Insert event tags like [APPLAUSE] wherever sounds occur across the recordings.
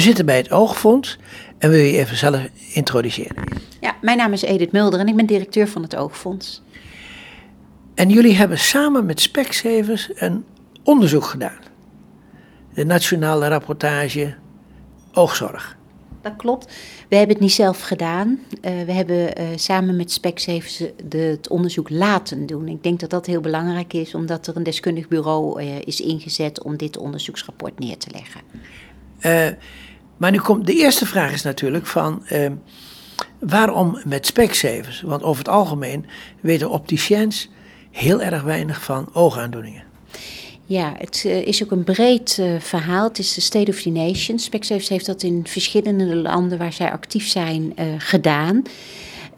We zitten bij het Oogfonds en wil je even zelf introduceren? Ja, mijn naam is Edith Mulder en ik ben directeur van het Oogfonds. En jullie hebben samen met Specsavers een onderzoek gedaan. De Nationale Rapportage Oogzorg. Dat klopt. We hebben het niet zelf gedaan. Uh, we hebben uh, samen met Specsavers de, het onderzoek laten doen. Ik denk dat dat heel belangrijk is, omdat er een deskundig bureau uh, is ingezet om dit onderzoeksrapport neer te leggen. Maar nu komt de eerste vraag is natuurlijk van waarom met Specsavers? Want over het algemeen weten opticiens heel erg weinig van oogaandoeningen. Ja, het uh, is ook een breed uh, verhaal. Het is de State of the Nation. Specsavers heeft dat in verschillende landen waar zij actief zijn uh, gedaan.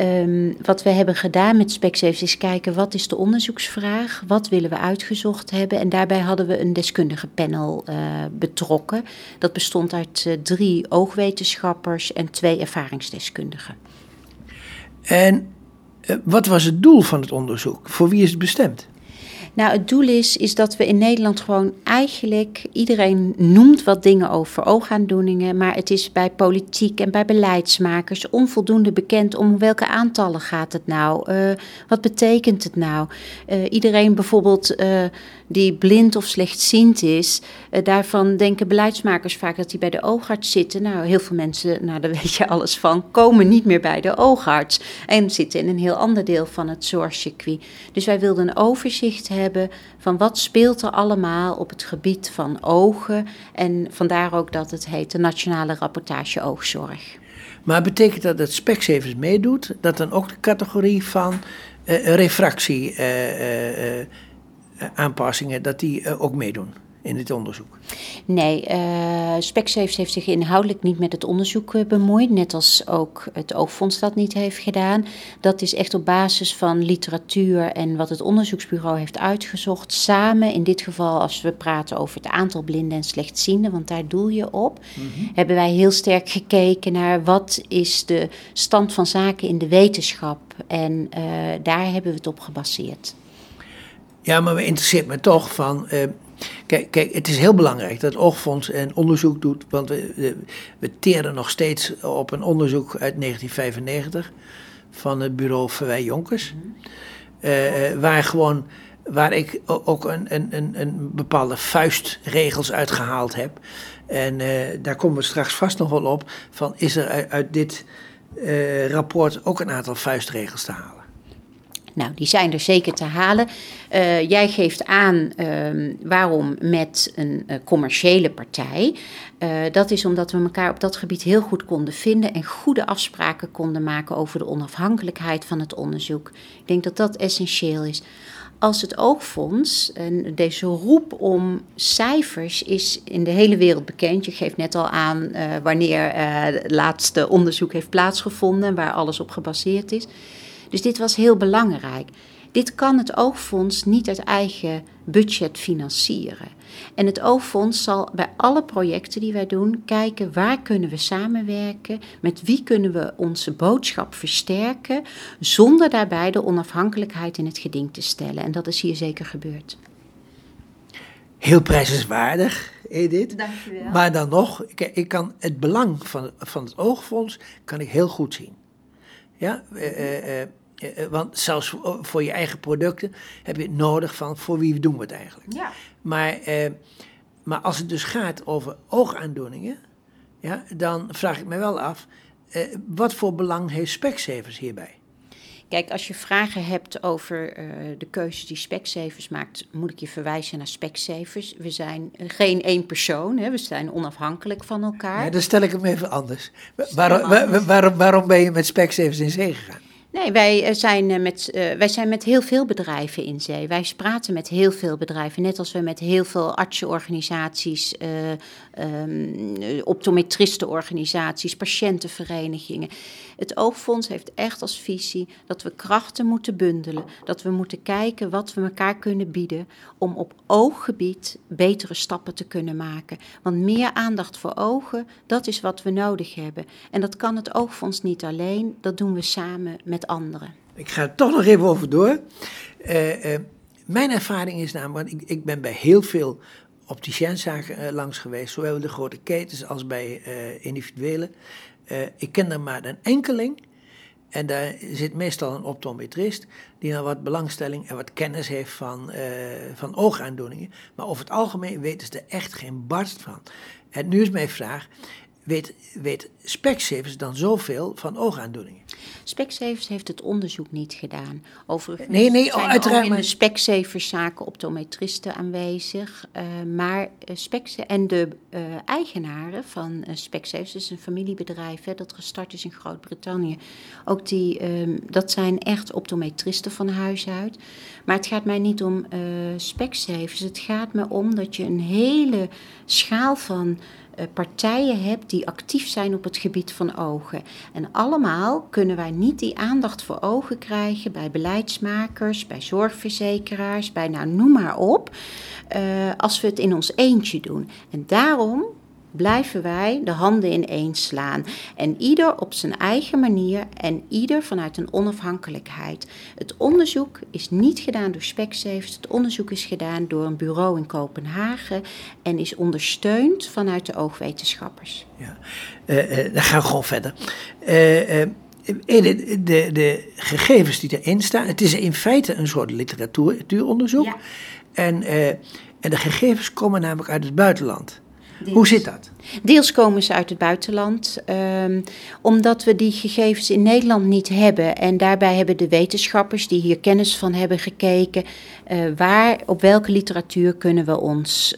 Um, wat we hebben gedaan met Specsavers is kijken wat is de onderzoeksvraag, wat willen we uitgezocht hebben. En daarbij hadden we een deskundige panel betrokken. Dat bestond uit drie oogwetenschappers en twee ervaringsdeskundigen. En wat was het doel van het onderzoek? Voor wie is het bestemd? Nou, het doel is, is dat we in Nederland gewoon eigenlijk, iedereen noemt wat dingen over oogaandoeningen, maar het is bij politiek en bij beleidsmakers onvoldoende bekend om welke aantallen gaat het nou, uh, wat betekent het nou. Uh, iedereen bijvoorbeeld uh, die blind of slechtziend is, daarvan denken beleidsmakers vaak dat die bij de oogarts zitten. Nou, heel veel mensen, nou daar [LAUGHS] weet je alles van, komen niet meer bij de oogarts en zitten in een heel ander deel van het zorgcircuit. Dus wij wilden een overzicht hebben van wat speelt er allemaal op het gebied van ogen. En vandaar ook dat het heet de Nationale Rapportage Oogzorg. Maar betekent dat dat Specsavers meedoet, dat dan ook de categorie van uh, refractie uh, aanpassingen, dat die ook meedoen? in dit onderzoek? Nee, uh, Specsavers heeft zich inhoudelijk niet met het onderzoek bemoeid, net als ook het Oogfonds dat niet heeft gedaan. Dat is echt op basis van literatuur en wat het onderzoeksbureau heeft uitgezocht. Samen, in dit geval als we praten over het aantal blinden en slechtzienden, want daar doel je op, mm -hmm. hebben wij heel sterk gekeken naar wat is de stand van zaken in de wetenschap. En uh, daar hebben we het op gebaseerd. Ja, maar we interesseert me toch van Kijk, kijk, het is heel belangrijk dat het Oogfonds een onderzoek doet, want we, we teren nog steeds op een onderzoek uit 1995 van het bureau Verwij Jonkers, uh, waar gewoon waar ik ook een, een, een, bepaalde vuistregels uitgehaald heb. En uh, daar komen we straks vast nog wel op. Van is er uit, uit dit rapport ook een aantal vuistregels te halen? Nou, die zijn er zeker te halen. Uh, jij geeft aan uh, waarom met een uh, commerciële partij. dat is omdat we elkaar op dat gebied heel goed konden vinden en goede afspraken konden maken over de onafhankelijkheid van het onderzoek. Ik denk dat dat essentieel is. Als het oogfonds, en deze roep om cijfers is in de hele wereld bekend. Je geeft net al aan wanneer het laatste onderzoek heeft plaatsgevonden, waar alles op gebaseerd is. Dus dit was heel belangrijk. Dit kan het oogfonds niet uit eigen budget financieren. En het oogfonds zal bij alle projecten die wij doen kijken waar kunnen we samenwerken, met wie kunnen we onze boodschap versterken, zonder daarbij de onafhankelijkheid in het geding te stellen. En dat is hier zeker gebeurd. Heel prijzenswaardig, Edith. Dankjewel. Maar dan nog, ik, ik kan het belang van, van het oogfonds kan ik heel goed zien. Ja, uh, uh, want zelfs voor je eigen producten heb je het nodig van voor wie doen we het eigenlijk. Ja. Maar, maar als het dus gaat over oogaandoeningen, ja, dan vraag ik me wel af, wat voor belang heeft Specsavers hierbij? Kijk, als je vragen hebt over uh, de keuzes die Specsavers maakt, moet ik je verwijzen naar Specsavers. We zijn geen één persoon, hè, we zijn onafhankelijk van elkaar. Ja, dan stel ik hem even anders. Waarom, waarom, waarom ben je met Specsavers in zee gegaan? Nee, wij eh, zijn, eh, met, uh, wij zijn met heel veel bedrijven in zee. Wij praten met heel veel bedrijven, net als we met heel veel artsenorganisaties, um, optometristenorganisaties, patiëntenverenigingen. Het Oogfonds heeft echt als visie dat we krachten moeten bundelen. Dat we moeten kijken wat we elkaar kunnen bieden om op ooggebied betere stappen te kunnen maken. Want meer aandacht voor ogen, dat is wat we nodig hebben. En dat kan het Oogfonds niet alleen, dat doen we samen met anderen. Ik ga er toch nog even over door. Uh, uh, mijn ervaring is namelijk, ik, ik ben bij heel veel opticiënszaken langs geweest, zowel de grote ketens als bij individuele. Ik ken er maar een enkeling en daar zit meestal een optometrist die dan wat belangstelling en wat kennis heeft van, uh, van oogaandoeningen. Maar over het algemeen weten ze er echt geen barst van. En nu is mijn vraag, weet, weet Specsavers dan zoveel van oogaandoeningen? Specsavers heeft het onderzoek niet gedaan. Overigens nee, nee, zijn uiteraard, in de Specsavers-zaken optometristen aanwezig. Uh, maar uh, en de uh, eigenaren van uh, Specsavers, dus een familiebedrijf hè, dat gestart is in Groot-Brittannië, ook die, um, dat zijn echt optometristen van huis uit. Maar het gaat mij niet om Specsavers. Het gaat me om dat je een hele schaal van eh, partijen hebt die actief zijn op het gebied van ogen. En allemaal kunnen wij niet die aandacht voor ogen krijgen bij beleidsmakers, bij zorgverzekeraars, bij nou noem maar op, uh, als we het in ons eentje doen. En daarom blijven wij de handen ineens slaan. En ieder op zijn eigen manier en ieder vanuit een onafhankelijkheid. Het onderzoek is niet gedaan door Specsavers. Het onderzoek is gedaan door een bureau in Kopenhagen en is ondersteund vanuit de oogwetenschappers. Ja, uh, uh, dan gaan we gewoon verder. Uh, de, de, de, gegevens die erin staan, het is in feite een soort literatuuronderzoek. Ja. En, en de gegevens komen namelijk uit het buitenland. Hoe zit dat? Deels komen ze uit het buitenland, um, omdat we die gegevens in Nederland niet hebben. En daarbij hebben de wetenschappers die hier kennis van hebben gekeken, uh, waar, op welke literatuur kunnen we ons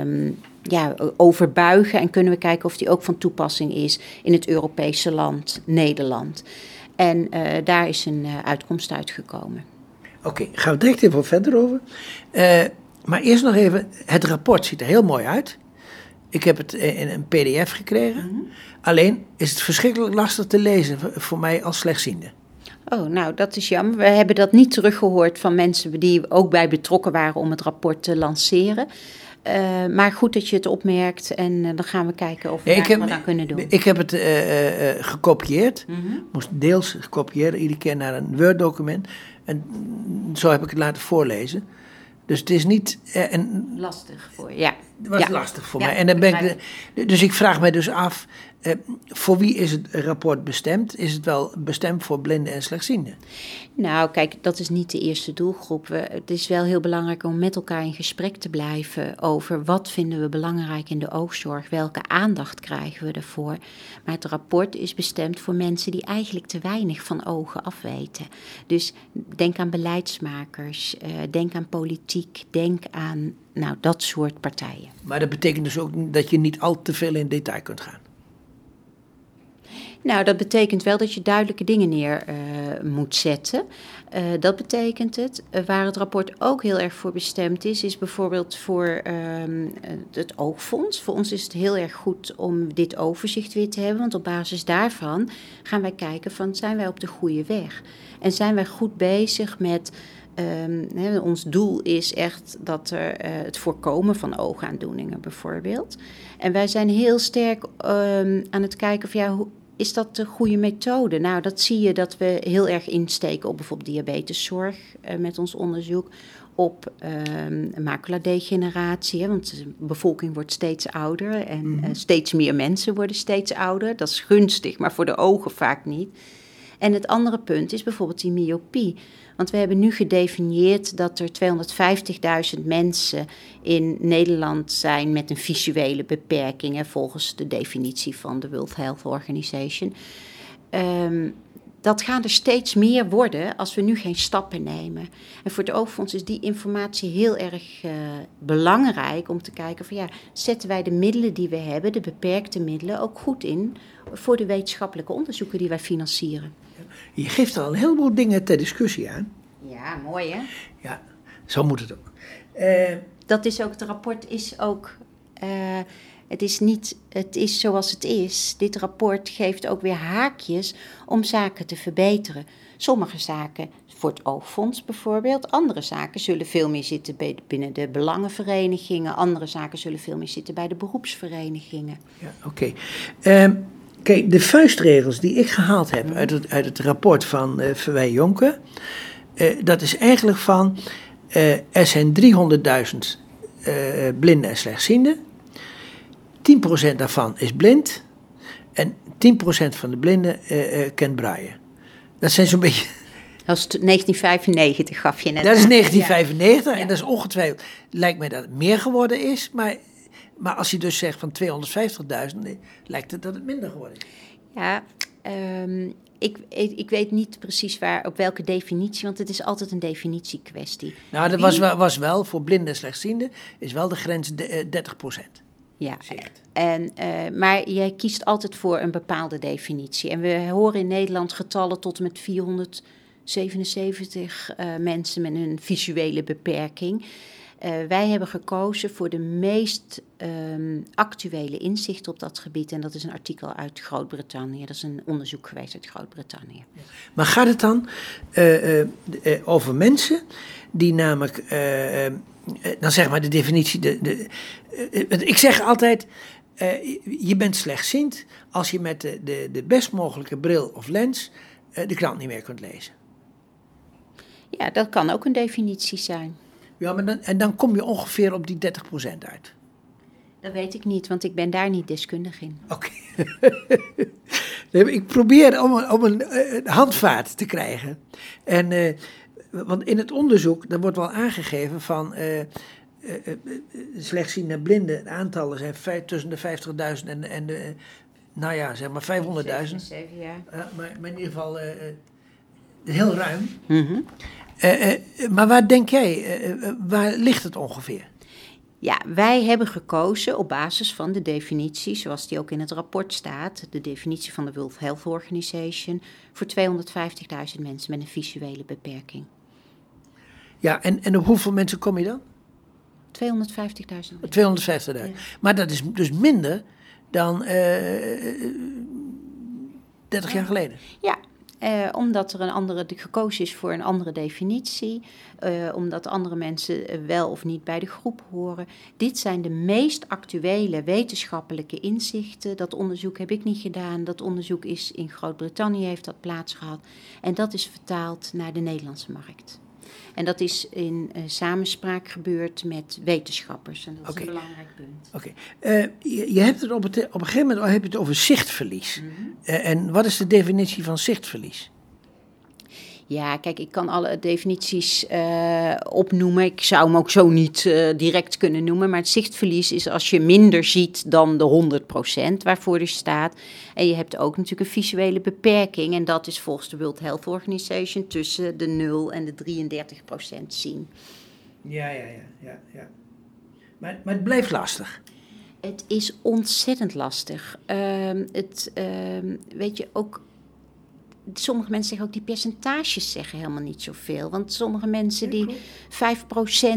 um, ja, overbuigen en kunnen we kijken of die ook van toepassing is in het Europese land, Nederland. En uh, daar is een uh, uitkomst uitgekomen. Oké, okay, gaan we direct even verder over. maar eerst nog even, het rapport ziet er heel mooi uit. Ik heb het in een pdf gekregen. Mhm. Alleen is het verschrikkelijk lastig te lezen voor mij als slechtziende. Oh, nou, dat is jammer. We hebben dat niet teruggehoord van mensen die ook bij betrokken waren om het rapport te lanceren. Uh, maar goed dat je het opmerkt en uh, dan gaan we kijken of we nee, wat aan kunnen doen. Ik heb het uh, gekopieerd, mm -hmm. moest deels gekopieerd, iedere keer naar een Word-document. En zo heb ik het laten voorlezen. Dus het is niet. een, lastig voor je, ja. Het was lastig voor mij. En dan ben ik dus ik vraag me dus af, eh, voor wie is het rapport bestemd? Is het wel bestemd voor blinden en slechtzienden? Nou, kijk, dat is niet de eerste doelgroep. het is wel heel belangrijk om met elkaar in gesprek te blijven over wat vinden we belangrijk in de oogzorg, welke aandacht krijgen we ervoor. Maar het rapport is bestemd voor mensen die eigenlijk te weinig van ogen afweten. Dus denk aan beleidsmakers, uh, denk aan politiek, denk aan nou, dat soort partijen. Maar dat betekent dus ook dat je niet al te veel in detail kunt gaan. Nou, dat betekent wel dat je duidelijke dingen neer uh, moet zetten. Uh, dat betekent het. Uh, waar het rapport ook heel erg voor bestemd is, is bijvoorbeeld voor um, het oogfonds. Voor ons is het heel erg goed om dit overzicht weer te hebben, want op basis daarvan gaan wij kijken van zijn wij op de goede weg? En zijn wij goed bezig met Um, ons doel is echt dat er het voorkomen van oogaandoeningen bijvoorbeeld. En wij zijn heel sterk um, aan het kijken of ja, hoe, is dat de goede methode? Nou, dat zie je dat we heel erg insteken op bijvoorbeeld diabeteszorg uh, met ons onderzoek. Op um, maculadegeneratie, want de bevolking wordt steeds ouder en mm -hmm. uh, steeds meer mensen worden steeds ouder. Dat is gunstig, maar voor de ogen vaak niet. En het andere punt is bijvoorbeeld die myopie. Want we hebben nu gedefinieerd dat er 250.000 mensen in Nederland zijn met een visuele beperking, volgens de definitie van de World Health Organization. Um, dat gaan er steeds meer worden als we nu geen stappen nemen. En voor het oogfonds is die informatie heel erg uh, belangrijk om te kijken van ja, zetten wij de middelen die we hebben, de beperkte middelen, ook goed in voor de wetenschappelijke onderzoeken die wij financieren. Je geeft al een heleboel dingen ter discussie aan. Ja, mooi hè? Ja, zo moet het ook. Uh, dat is ook, het rapport is ook, uh, het is niet, het is zoals het is. Dit rapport geeft ook weer haakjes om zaken te verbeteren. Sommige zaken voor het oogfonds bijvoorbeeld. Andere zaken zullen veel meer zitten binnen de belangenverenigingen. Andere zaken zullen veel meer zitten bij de beroepsverenigingen. Ja, oké. Okay. Ehm, Kijk, de vuistregels die ik gehaald heb uit het, uit het rapport van uh, Verwij Jonker, uh, dat is eigenlijk van, uh, er zijn 300.000 uh, blinden en slechtzienden. 10% daarvan is blind. En 10% van de blinden uh, kent braaien. Dat zijn zo'n beetje... [LAUGHS] Dat is 1995, gaf je net. Dat is 1995 en dat is ongetwijfeld. Lijkt mij dat het meer geworden is, maar, maar als je dus zegt van 250.000, lijkt het dat het minder geworden is. Ja, um, ik, ik weet niet precies waar, op welke definitie, want het is altijd een definitiekwestie. Nou, dat was, was wel voor blinden en slechtzienden, is wel de grens de, 30 eh, Ja, en, uh, maar jij kiest altijd voor een bepaalde definitie. En we horen in Nederland getallen tot en met 477 uh, eh, mensen met een visuele beperking. Uh, wij hebben gekozen voor de meest um, actuele inzicht op dat gebied. En dat is een artikel uit Groot-Brittannië. Dat is een onderzoek geweest uit Groot-Brittannië. Maar gaat het dan uh, uh, over mensen die namelijk, dan zeg maar de definitie. De, de, ik zeg altijd. je bent slechtziend als je met de, de, de best mogelijke bril of lens de krant niet meer kunt lezen. Ja, dat kan ook een definitie zijn. Ja, maar dan, en dan kom je ongeveer op die 30% uit. Dat weet ik niet, want ik ben daar niet deskundig in. Oké. [LAUGHS] ik probeer om, om een, een, handvaart te krijgen. En, uh, want in het onderzoek, daar wordt wel aangegeven van... Uh, uh, slechtziende blinden, de aantallen zijn tussen de 50.000 en, en de, nou ja, zeg maar 500.000. Ja. maar, maar in ieder geval heel ruim. Mm uh, maar waar denk jij, uh, waar ligt het ongeveer? Ja, wij hebben gekozen op basis van de definitie, zoals die ook in het rapport staat, de definitie van de World Health Organization, voor 250.000 mensen met een visuele beperking. Ja, en, en op hoeveel mensen kom je dan? 250.000. 250.000. Ja. Maar dat is dus minder dan 30 jaar geleden. Ja, eh, omdat er een andere, gekozen is voor een andere definitie, eh, omdat andere mensen eh, wel of niet bij de groep horen. Dit zijn de meest actuele wetenschappelijke inzichten. Dat onderzoek heb ik niet gedaan. Dat onderzoek is in Groot-Brittannië heeft dat plaatsgehad. En dat is vertaald naar de Nederlandse markt. En dat is in uh, samenspraak gebeurd met wetenschappers. En dat is een belangrijk punt. Oké. Okay. je, je, hebt het op, het, op een gegeven moment heb je het over zichtverlies. Mm -hmm. en wat is de definitie van zichtverlies? Ja, kijk, ik kan alle definities uh, opnoemen. Ik zou hem ook zo niet uh, direct kunnen noemen. Maar het zichtverlies is als je minder ziet dan de 100% waarvoor er staat. En je hebt ook natuurlijk een visuele beperking. En dat is volgens de World Health Organization tussen de 0 en de 33% zien. Ja, ja, ja. ja, ja. Maar, maar het blijft lastig. Het is ontzettend lastig. Uh, het, ehm, weet je, ook sommige mensen zeggen ook, die percentages zeggen helemaal niet zoveel. Want sommige mensen die 5%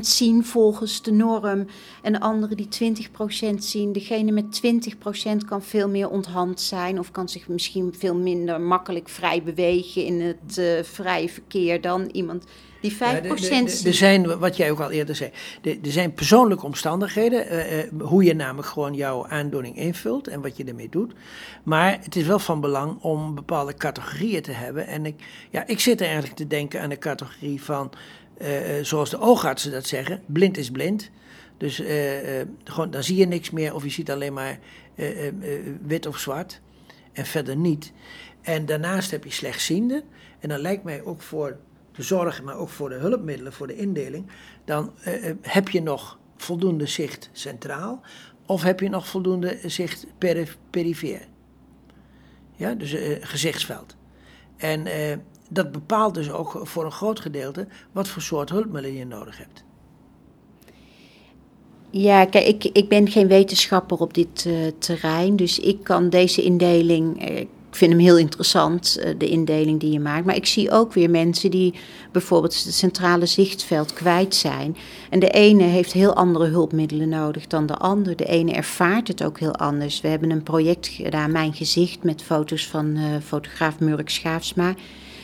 zien volgens de norm en anderen die 20% zien. Degene met 20% kan veel meer onthand zijn of kan zich misschien veel minder makkelijk vrij bewegen in het uh, vrije verkeer dan iemand die 5% ja, Er zijn, wat jij ook al eerder zei, er zijn persoonlijke omstandigheden, uh, uh, hoe je namelijk gewoon jouw aandoening invult en wat je ermee doet. Maar het is wel van belang om bepaalde categorieën te hebben. En ik, ja, ik zit er eigenlijk te denken aan de categorie van, uh, zoals de oogartsen dat zeggen, blind is blind. Dus gewoon, dan zie je niks meer of je ziet alleen maar wit of zwart en verder niet. En daarnaast heb je slechtzienden. En dan lijkt mij ook voor de zorg, maar ook voor de hulpmiddelen, voor de indeling, dan uh, heb je nog voldoende zicht centraal of heb je nog voldoende zicht perif. Ja, dus uh, gezichtsveld. En dat bepaalt dus ook voor een groot gedeelte wat voor soort hulpmiddelen je nodig hebt. Ja, kijk, ik, ik ben geen wetenschapper op dit terrein, dus ik kan deze indeling, vind hem heel interessant, eh, de indeling die je maakt. Maar ik zie ook weer mensen die bijvoorbeeld het centrale zichtveld kwijt zijn. En de ene heeft heel andere hulpmiddelen nodig dan de ander. De ene ervaart het ook heel anders. We hebben een project gedaan, Mijn Gezicht, met foto's van uh, fotograaf Murk Schaafsma.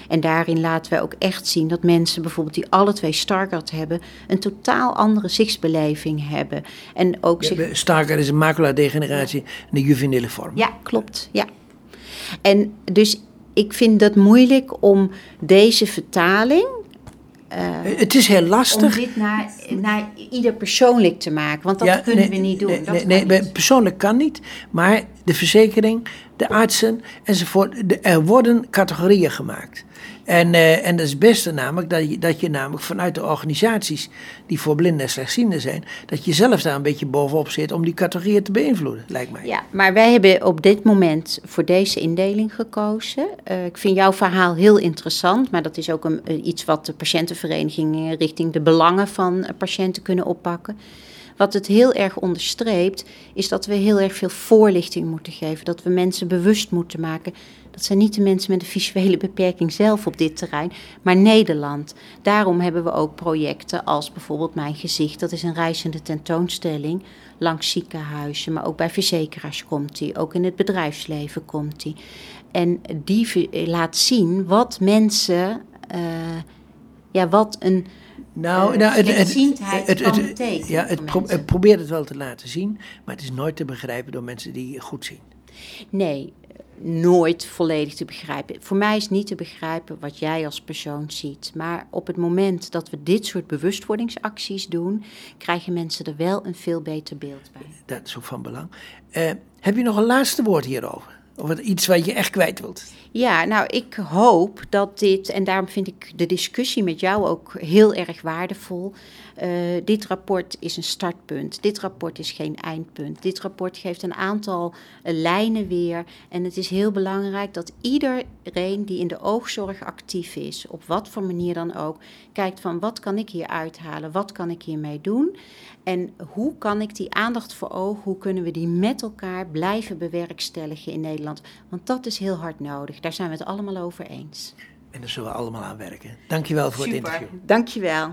En daarin laten wij ook echt zien dat mensen bijvoorbeeld die alle twee Stargardt hebben, een totaal andere zichtsbeleving hebben. En ook zich... Stargardt is een macula-degeneratie in de juveniele vorm. Ja, klopt. Ja. En dus ik vind dat moeilijk om deze vertaling eh, Het is heel om lastig. dit naar, naar ieder persoonlijk te maken. Want dat Ja, kunnen nee, we niet doen. Nee, dat nee, niet. persoonlijk kan niet. Maar de verzekering, de artsen enzovoort. de- er worden categorieën gemaakt. En, eh, en dat is het beste namelijk dat je, dat je namelijk vanuit de organisaties die voor blinden en slechtzienden zijn, dat je zelf daar een beetje bovenop zit om die categorieën te beïnvloeden, lijkt mij. Ja, maar wij hebben op dit moment voor deze indeling gekozen. Eh, ik vind jouw verhaal heel interessant, maar dat is ook een, eh, iets wat de patiëntenverenigingen richting de belangen van eh, patiënten kunnen oppakken. Wat het heel erg onderstreept, is dat we heel erg veel voorlichting moeten geven. Dat we mensen bewust moeten maken. Dat zijn niet de mensen met een visuele beperking zelf op dit terrein, maar Nederland. Daarom hebben we ook projecten als bijvoorbeeld Mijn Gezicht. Dat is een reizende tentoonstelling langs ziekenhuizen, maar ook bij verzekeraars komt die. Ook in het bedrijfsleven komt die. En die laat zien wat mensen, eh, ja, wat een Nou, eh, nou het, het, het, ja, het, pro- het probeert het wel te laten zien, maar het is nooit te begrijpen door mensen die goed zien. Nee, nooit volledig te begrijpen. Voor mij is niet te begrijpen wat jij als persoon ziet. Maar op het moment dat we dit soort bewustwordingsacties doen, krijgen mensen er wel een veel beter beeld bij. Dat is ook van belang. Eh, heb je nog een laatste woord hierover? Of iets wat je echt kwijt wilt? Ja, nou, ik hoop dat dit, en daarom vind ik de discussie met jou ook heel erg waardevol. Eh, dit rapport is een startpunt. Dit rapport is geen eindpunt. Dit rapport geeft een aantal eh, lijnen weer. En het is heel belangrijk dat iedereen die in de oogzorg actief is, op wat voor manier dan ook, kijkt van wat kan ik hier uithalen, wat kan ik hiermee doen. En hoe kan ik die aandacht voor oog, hoe kunnen we die met elkaar blijven bewerkstelligen in Nederland? Want dat is heel hard nodig. Daar zijn we het allemaal over eens. En daar zullen we allemaal aan werken. Dankjewel voor het interview. Dankjewel.